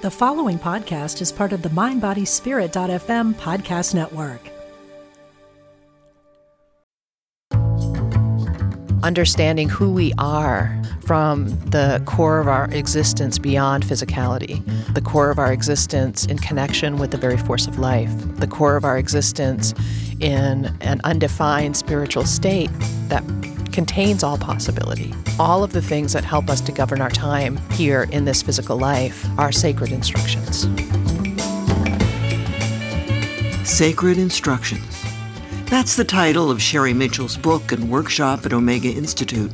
The following podcast is part of the MindBodySpirit.fm podcast network. Understanding who we are from the core of our existence beyond physicality, the core of our existence in connection with the very force of life, the core of our existence in an undefined spiritual state that contains all possibility. All of the things that help us to govern our time here in this physical life are sacred instructions. Sacred Instructions. That's the title of Sherri Mitchell's book and workshop at Omega Institute.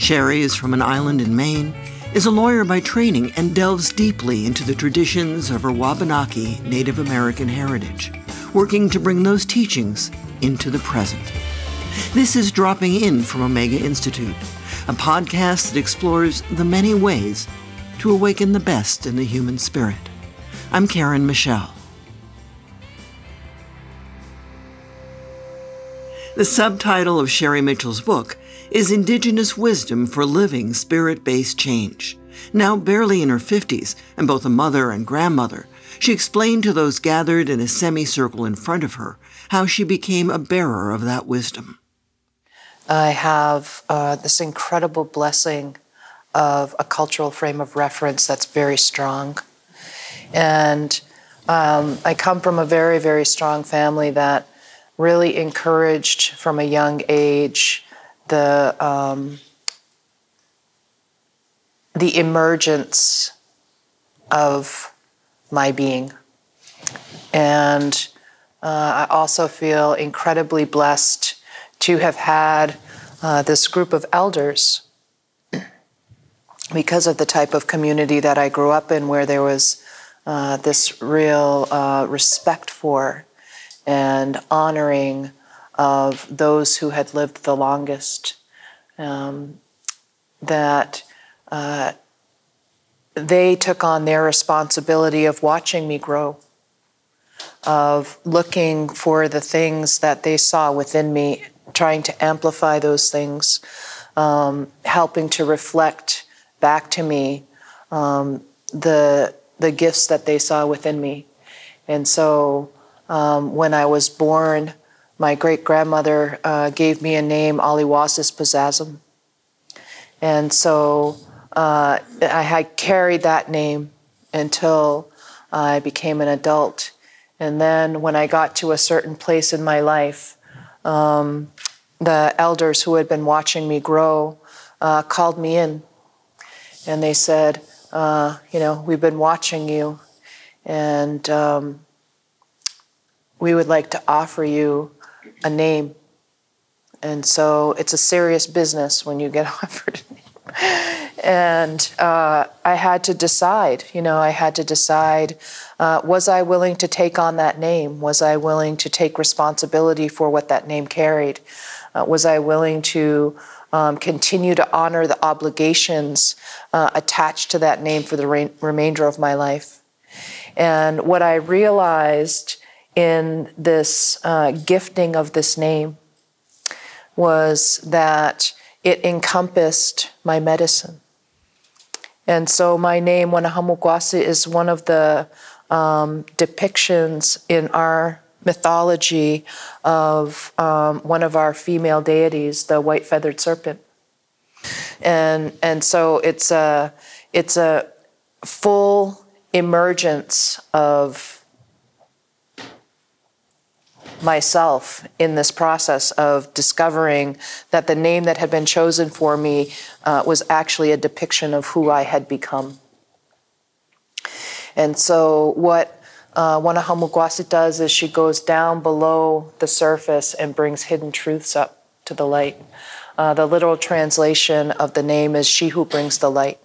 Sherri is from an island in Maine, is a lawyer by training, and delves deeply into the traditions of her Wabanaki Native American heritage, working to bring those teachings into the present. This is Dropping In from Omega Institute, a podcast that explores the many ways to awaken the best in the human spirit. I'm Karen Michel. The subtitle of Sherri Mitchell's book is Indigenous Wisdom for Living Spirit Based Change. Now barely in her 50s, and both a mother and grandmother, she explained to those gathered in a semicircle in front of her how she became a bearer of that wisdom. I have uh, this incredible blessing of a cultural frame of reference that's very strong. And um, I come from a very, very strong family that really encouraged from a young age the um, the emergence of my being. And uh, I also feel incredibly blessed to have had uh, this group of elders because of the type of community that I grew up in, where there was uh, this real uh, respect for and honoring of those who had lived the longest. Um, that uh, they took on their responsibility of watching me grow, of looking for the things that they saw within me trying to amplify those things, um, helping to reflect back to me um, the the gifts that they saw within me. And so, um, when I was born, my great grandmother uh, gave me a name, Aliwasis Pazazim. And so uh, I had carried that name until I became an adult. And then when I got to a certain place in my life, um, the elders who had been watching me grow uh, called me in and they said, uh, You know, we've been watching you and um, we would like to offer you a name. And so it's a serious business when you get offered a name. And uh, I had to decide, you know, I had to decide uh, was I willing to take on that name? Was I willing to take responsibility for what that name carried? Uh, was I willing to um, continue to honor the obligations uh, attached to that name for the re- remainder of my life? And what I realized in this uh, gifting of this name was that it encompassed my medicine. And so my name, Wanahamukwasi, is one of the um, depictions in our mythology of um, one of our female deities, the white feathered serpent. And, and so it's a, it's a full emergence of myself in this process of discovering that the name that had been chosen for me uh, was actually a depiction of who I had become. And so, what uh, Wanahamugwasi does is she goes down below the surface and brings hidden truths up to the light. Uh, the literal translation of the name is She Who Brings the Light.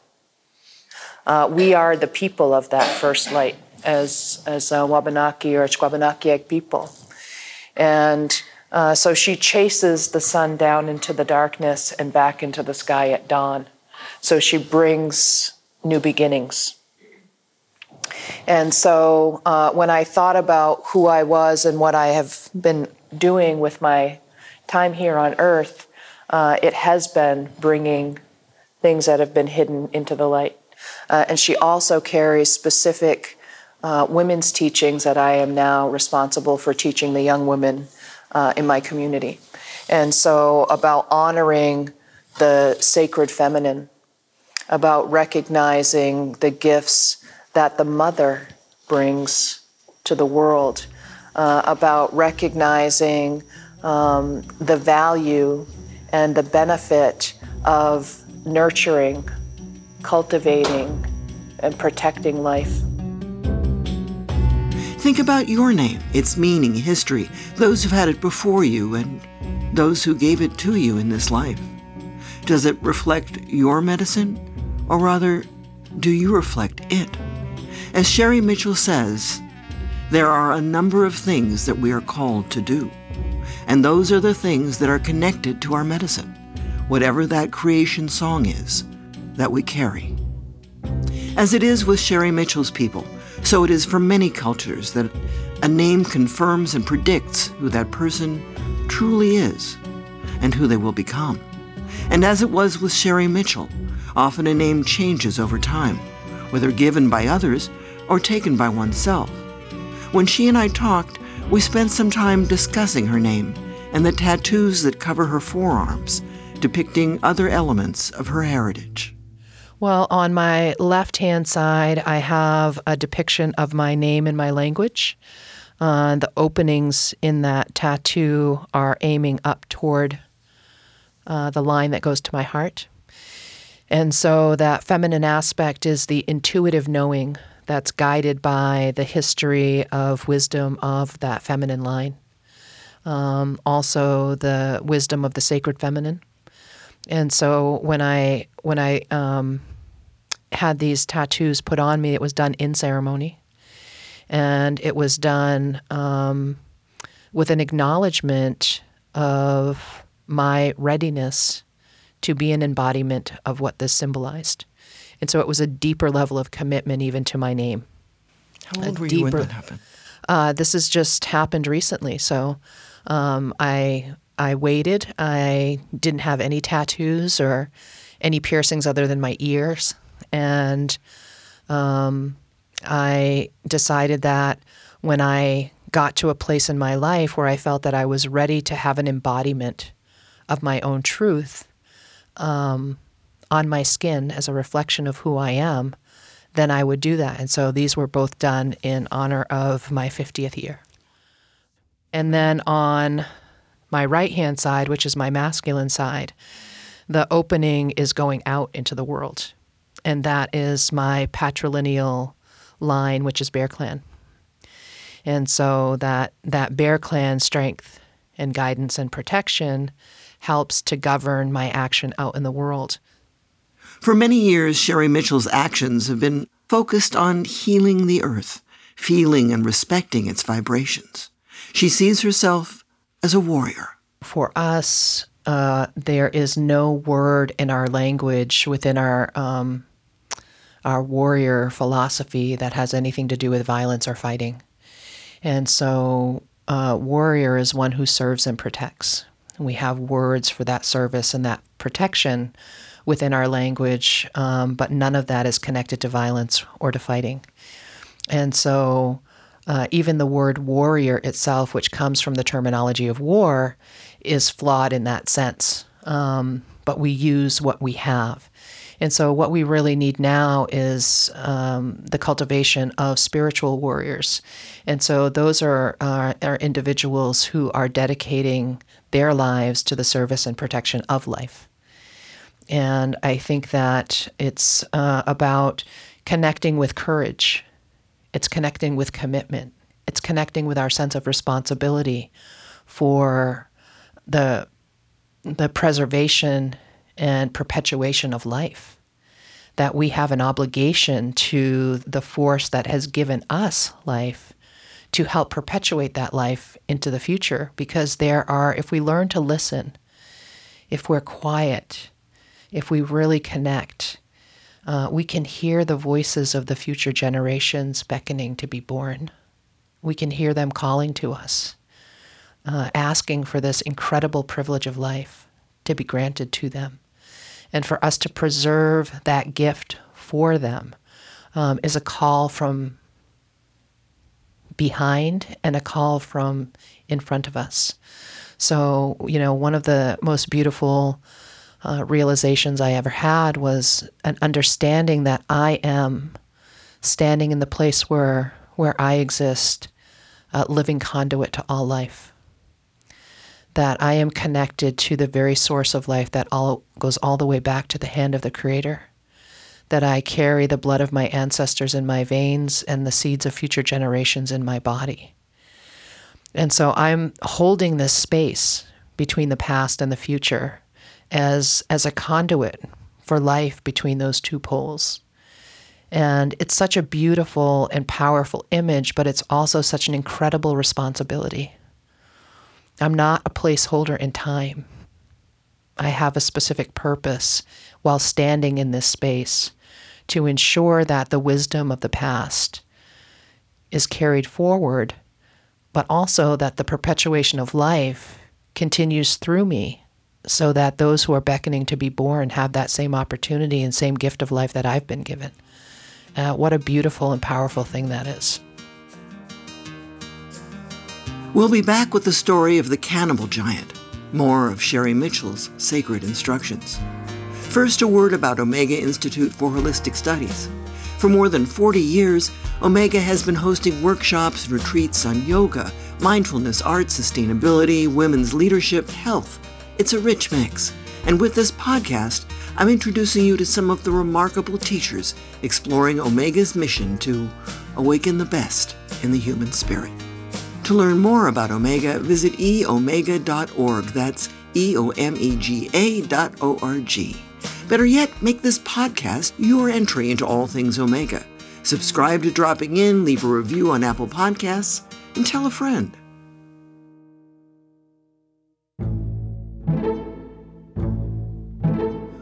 Uh, we are the people of that first light as, as uh, Wabanaki or Squabanakiak people. And uh, so she chases the sun down into the darkness and back into the sky at dawn. So she brings new beginnings. And so uh, when I thought about who I was and what I have been doing with my time here on earth, uh, it has been bringing things that have been hidden into the light. Uh, and she also carries specific uh, women's teachings that I am now responsible for teaching the young women uh, in my community. And so, about honoring the sacred feminine, about recognizing the gifts that the mother brings to the world, uh, about recognizing um, the value and the benefit of nurturing, cultivating, and protecting life. Think about your name, its meaning, history, those who've had it before you, and those who gave it to you in this life. Does it reflect your medicine, or rather, do you reflect it? As Sherri Mitchell says, there are a number of things that we are called to do, and those are the things that are connected to our medicine, whatever that creation song is that we carry. As it is with Sherri Mitchell's people, so it is for many cultures that a name confirms and predicts who that person truly is and who they will become. And as it was with Sherri Mitchell, often a name changes over time, whether given by others or taken by oneself. When she and I talked, we spent some time discussing her name and the tattoos that cover her forearms, depicting other elements of her heritage. Well, on my left hand side, I have a depiction of my name in my language. Uh, the openings in that tattoo are aiming up toward uh, the line that goes to my heart. And so that feminine aspect is the intuitive knowing that's guided by the history of wisdom of that feminine line. Um, also, the wisdom of the sacred feminine. And so when I when I um, had these tattoos put on me, it was done in ceremony, and it was done um, with an acknowledgement of my readiness to be an embodiment of what this symbolized. And so it was a deeper level of commitment even to my name. How old were deeper, you when that happened? Uh, this has just happened recently. So um, I I waited. I didn't have any tattoos or any piercings other than my ears, and um, I decided that when I got to a place in my life where I felt that I was ready to have an embodiment of my own truth um, on my skin as a reflection of who I am, then I would do that. And so these were both done in honor of my 50th year. And then on my right hand side, which is my masculine side, the opening is going out into the world. And that is my patrilineal line, which is Bear Clan. And so that, that Bear Clan strength and guidance and protection helps to govern my action out in the world. For many years, Sherri Mitchell's actions have been focused on healing the earth, feeling and respecting its vibrations. She sees herself as a warrior. For us, uh, there is no word in our language within our um, our warrior philosophy that has anything to do with violence or fighting. And so, uh, warrior is one who serves and protects. We have words for that service and that protection within our language, um, but none of that is connected to violence or to fighting. And so, uh, even the word warrior itself, which comes from the terminology of war, is flawed in that sense. Um, but we use what we have. And so, what we really need now is um, the cultivation of spiritual warriors. And so, those are, are, are individuals who are dedicating their lives to the service and protection of life. And I think that it's uh, about connecting with courage, it's connecting with commitment, it's connecting with our sense of responsibility for the, the preservation and perpetuation of life. That we have an obligation to the force that has given us life to help perpetuate that life into the future. Because there are, if we learn to listen, if we're quiet, if we really connect, uh, we can hear the voices of the future generations beckoning to be born. We can hear them calling to us, uh, asking for this incredible privilege of life to be granted to them and for us to preserve that gift for them um, is a call from behind and a call from in front of us. So, you know, one of the most beautiful uh, realizations I ever had was an understanding that I am standing in the place where where I exist, a living conduit to all life. That I am connected to the very source of life that all goes all the way back to the hand of the Creator. That I carry the blood of my ancestors in my veins and the seeds of future generations in my body. And so I'm holding this space between the past and the future as as a conduit for life between those two poles. And it's such a beautiful and powerful image, but it's also such an incredible responsibility. I'm not a placeholder in time. I have a specific purpose while standing in this space to ensure that the wisdom of the past is carried forward, but also that the perpetuation of life continues through me so that those who are beckoning to be born have that same opportunity and same gift of life that I've been given. Uh, what a beautiful and powerful thing that is. We'll be back with the story of the cannibal giant, more of Sherri Mitchell's sacred instructions. First, a word about Omega Institute for Holistic Studies. For more than 40 years, Omega has been hosting workshops and retreats on yoga, mindfulness, art, sustainability, women's leadership, health. It's a rich mix. And with this podcast, I'm introducing you to some of the remarkable teachers exploring Omega's mission to awaken the best in the human spirit. To learn more about Omega, visit eomega.org. That's E O M E G A dot O R G. Better yet, make this podcast your entry into all things Omega. Subscribe to Dropping In, leave a review on Apple Podcasts, and tell a friend.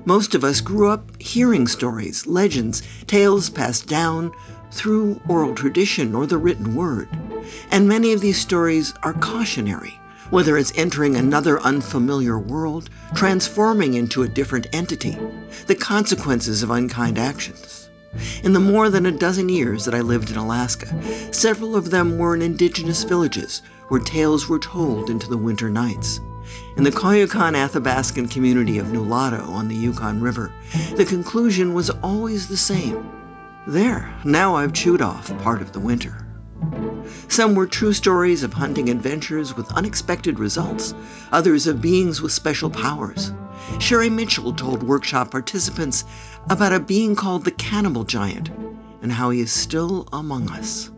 Most of us grew up hearing stories, legends, tales passed down through oral tradition or the written word. And many of these stories are cautionary, whether it's entering another unfamiliar world, transforming into a different entity, the consequences of unkind actions. In the more than a dozen years that I lived in Alaska, several of them were in indigenous villages where tales were told into the winter nights. In the Koyukon Athabascan community of Nulato on the Yukon River, the conclusion was always the same. There, now I've chewed off part of the winter. Some were true stories of hunting adventures with unexpected results, others of beings with special powers. Sherri Mitchell told workshop participants about a being called the cannibal giant and how he is still among us.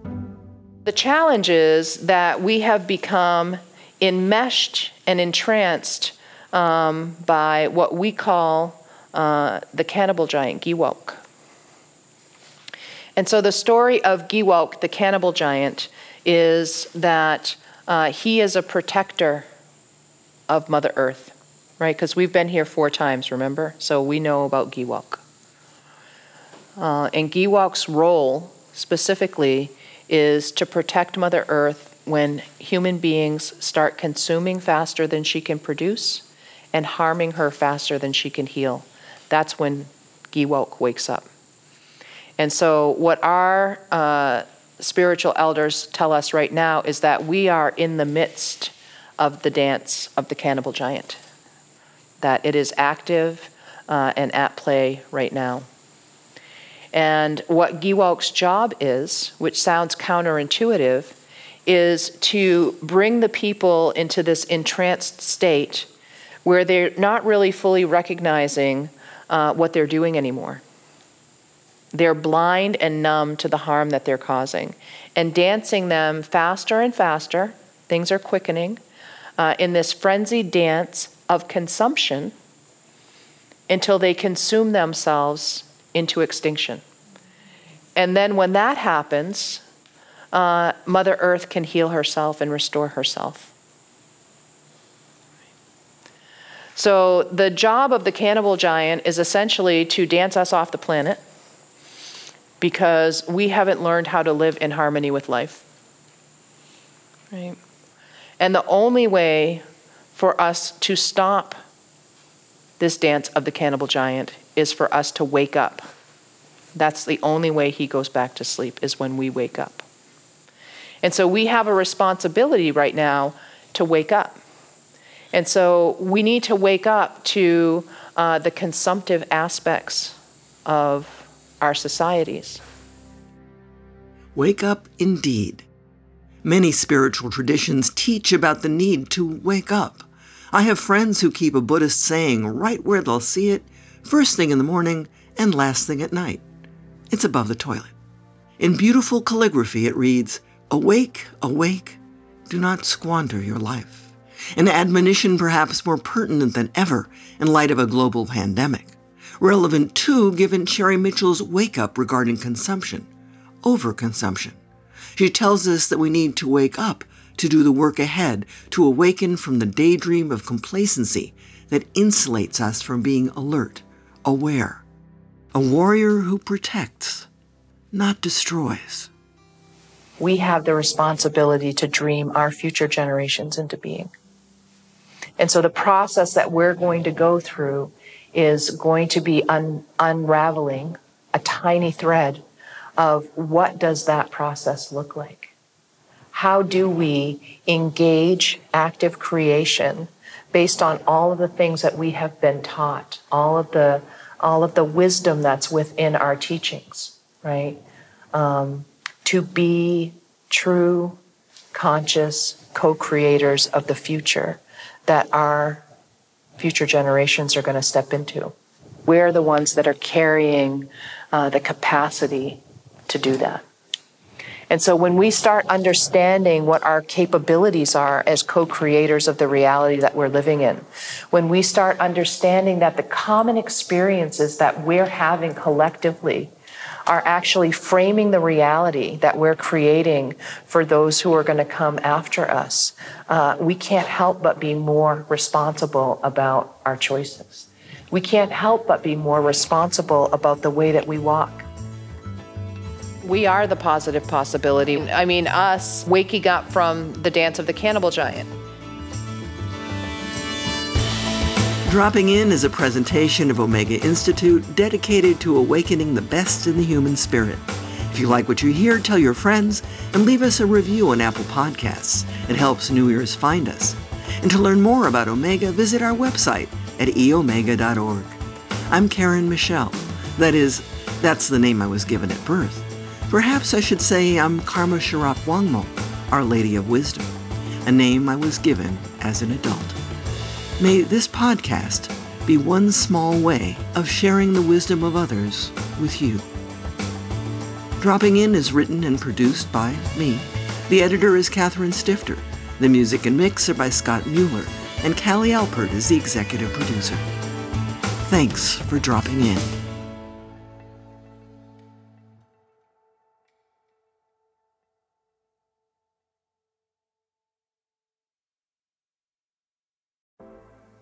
The challenge is that we have become enmeshed and entranced um, by what we call uh, the cannibal giant, Giwok. And so the story of Giwok, the cannibal giant, is that uh, he is a protector of Mother Earth, right? Because we've been here four times, remember? So we know about Giwok. Uh, and Giwok's role specifically is to protect Mother Earth when human beings start consuming faster than she can produce and harming her faster than she can heal. That's when Giwok wakes up. And so, what our uh, spiritual elders tell us right now is that we are in the midst of the dance of the cannibal giant, that it is active uh, and at play right now. And what Giwok's job is, which sounds counterintuitive, is to bring the people into this entranced state where they're not really fully recognizing uh, what they're doing anymore. They're blind and numb to the harm that they're causing. And dancing them faster and faster, things are quickening, uh, in this frenzied dance of consumption until they consume themselves into extinction. And then when that happens, uh, Mother Earth can heal herself and restore herself. So, the job of the cannibal giant is essentially to dance us off the planet because we haven't learned how to live in harmony with life. Right? And the only way for us to stop this dance of the cannibal giant is for us to wake up That's the only way he goes back to sleep is when we wake up. And so we have a responsibility right now to wake up. And so we need to wake up to uh, the consumptive aspects of our societies. Wake up indeed. Many spiritual traditions teach about the need to wake up. I have friends who keep a Buddhist saying right where they'll see it, first thing in the morning and last thing at night. It's above the toilet. In beautiful calligraphy, it reads, Awake, awake, do not squander your life. An admonition perhaps more pertinent than ever in light of a global pandemic. Relevant too, given Sherri Mitchell's wake up regarding consumption, overconsumption. She tells us that we need to wake up to do the work ahead, to awaken from the daydream of complacency that insulates us from being alert, aware. A warrior who protects, not destroys. We have the responsibility to dream our future generations into being. And so the process that we're going to go through is going to be un- unraveling a tiny thread of what does that process look like? How do we engage active creation based on all of the things that we have been taught, all of the all of the wisdom that's within our teachings, right? Um, to be true, conscious co-creators of the future that our future generations are going to step into. We're the ones that are carrying uh, the capacity to do that. And so when we start understanding what our capabilities are as co creators of the reality that we're living in, when we start understanding that the common experiences that we're having collectively are actually framing the reality that we're creating for those who are going to come after us, uh, we can't help but be more responsible about our choices. We can't help but be more responsible about the way that we walk. We are the positive possibility. I mean, us waking up from the dance of the cannibal giant. Dropping In is a presentation of Omega Institute dedicated to awakening the best in the human spirit. If you like what you hear, tell your friends and leave us a review on Apple Podcasts. It helps new ears find us. And to learn more about Omega, visit our website at eomega.org. I'm Karen Michel. That is, that's the name I was given at birth. Perhaps I should say I'm Karma Sharap Wangmo, Our Lady of Wisdom, a name I was given as an adult. May this podcast be one small way of sharing the wisdom of others with you. Dropping In is written and produced by me. The editor is Catherine Stifter. The music and mix are by Scott Mueller, and Callie Alpert is the executive producer. Thanks for dropping in.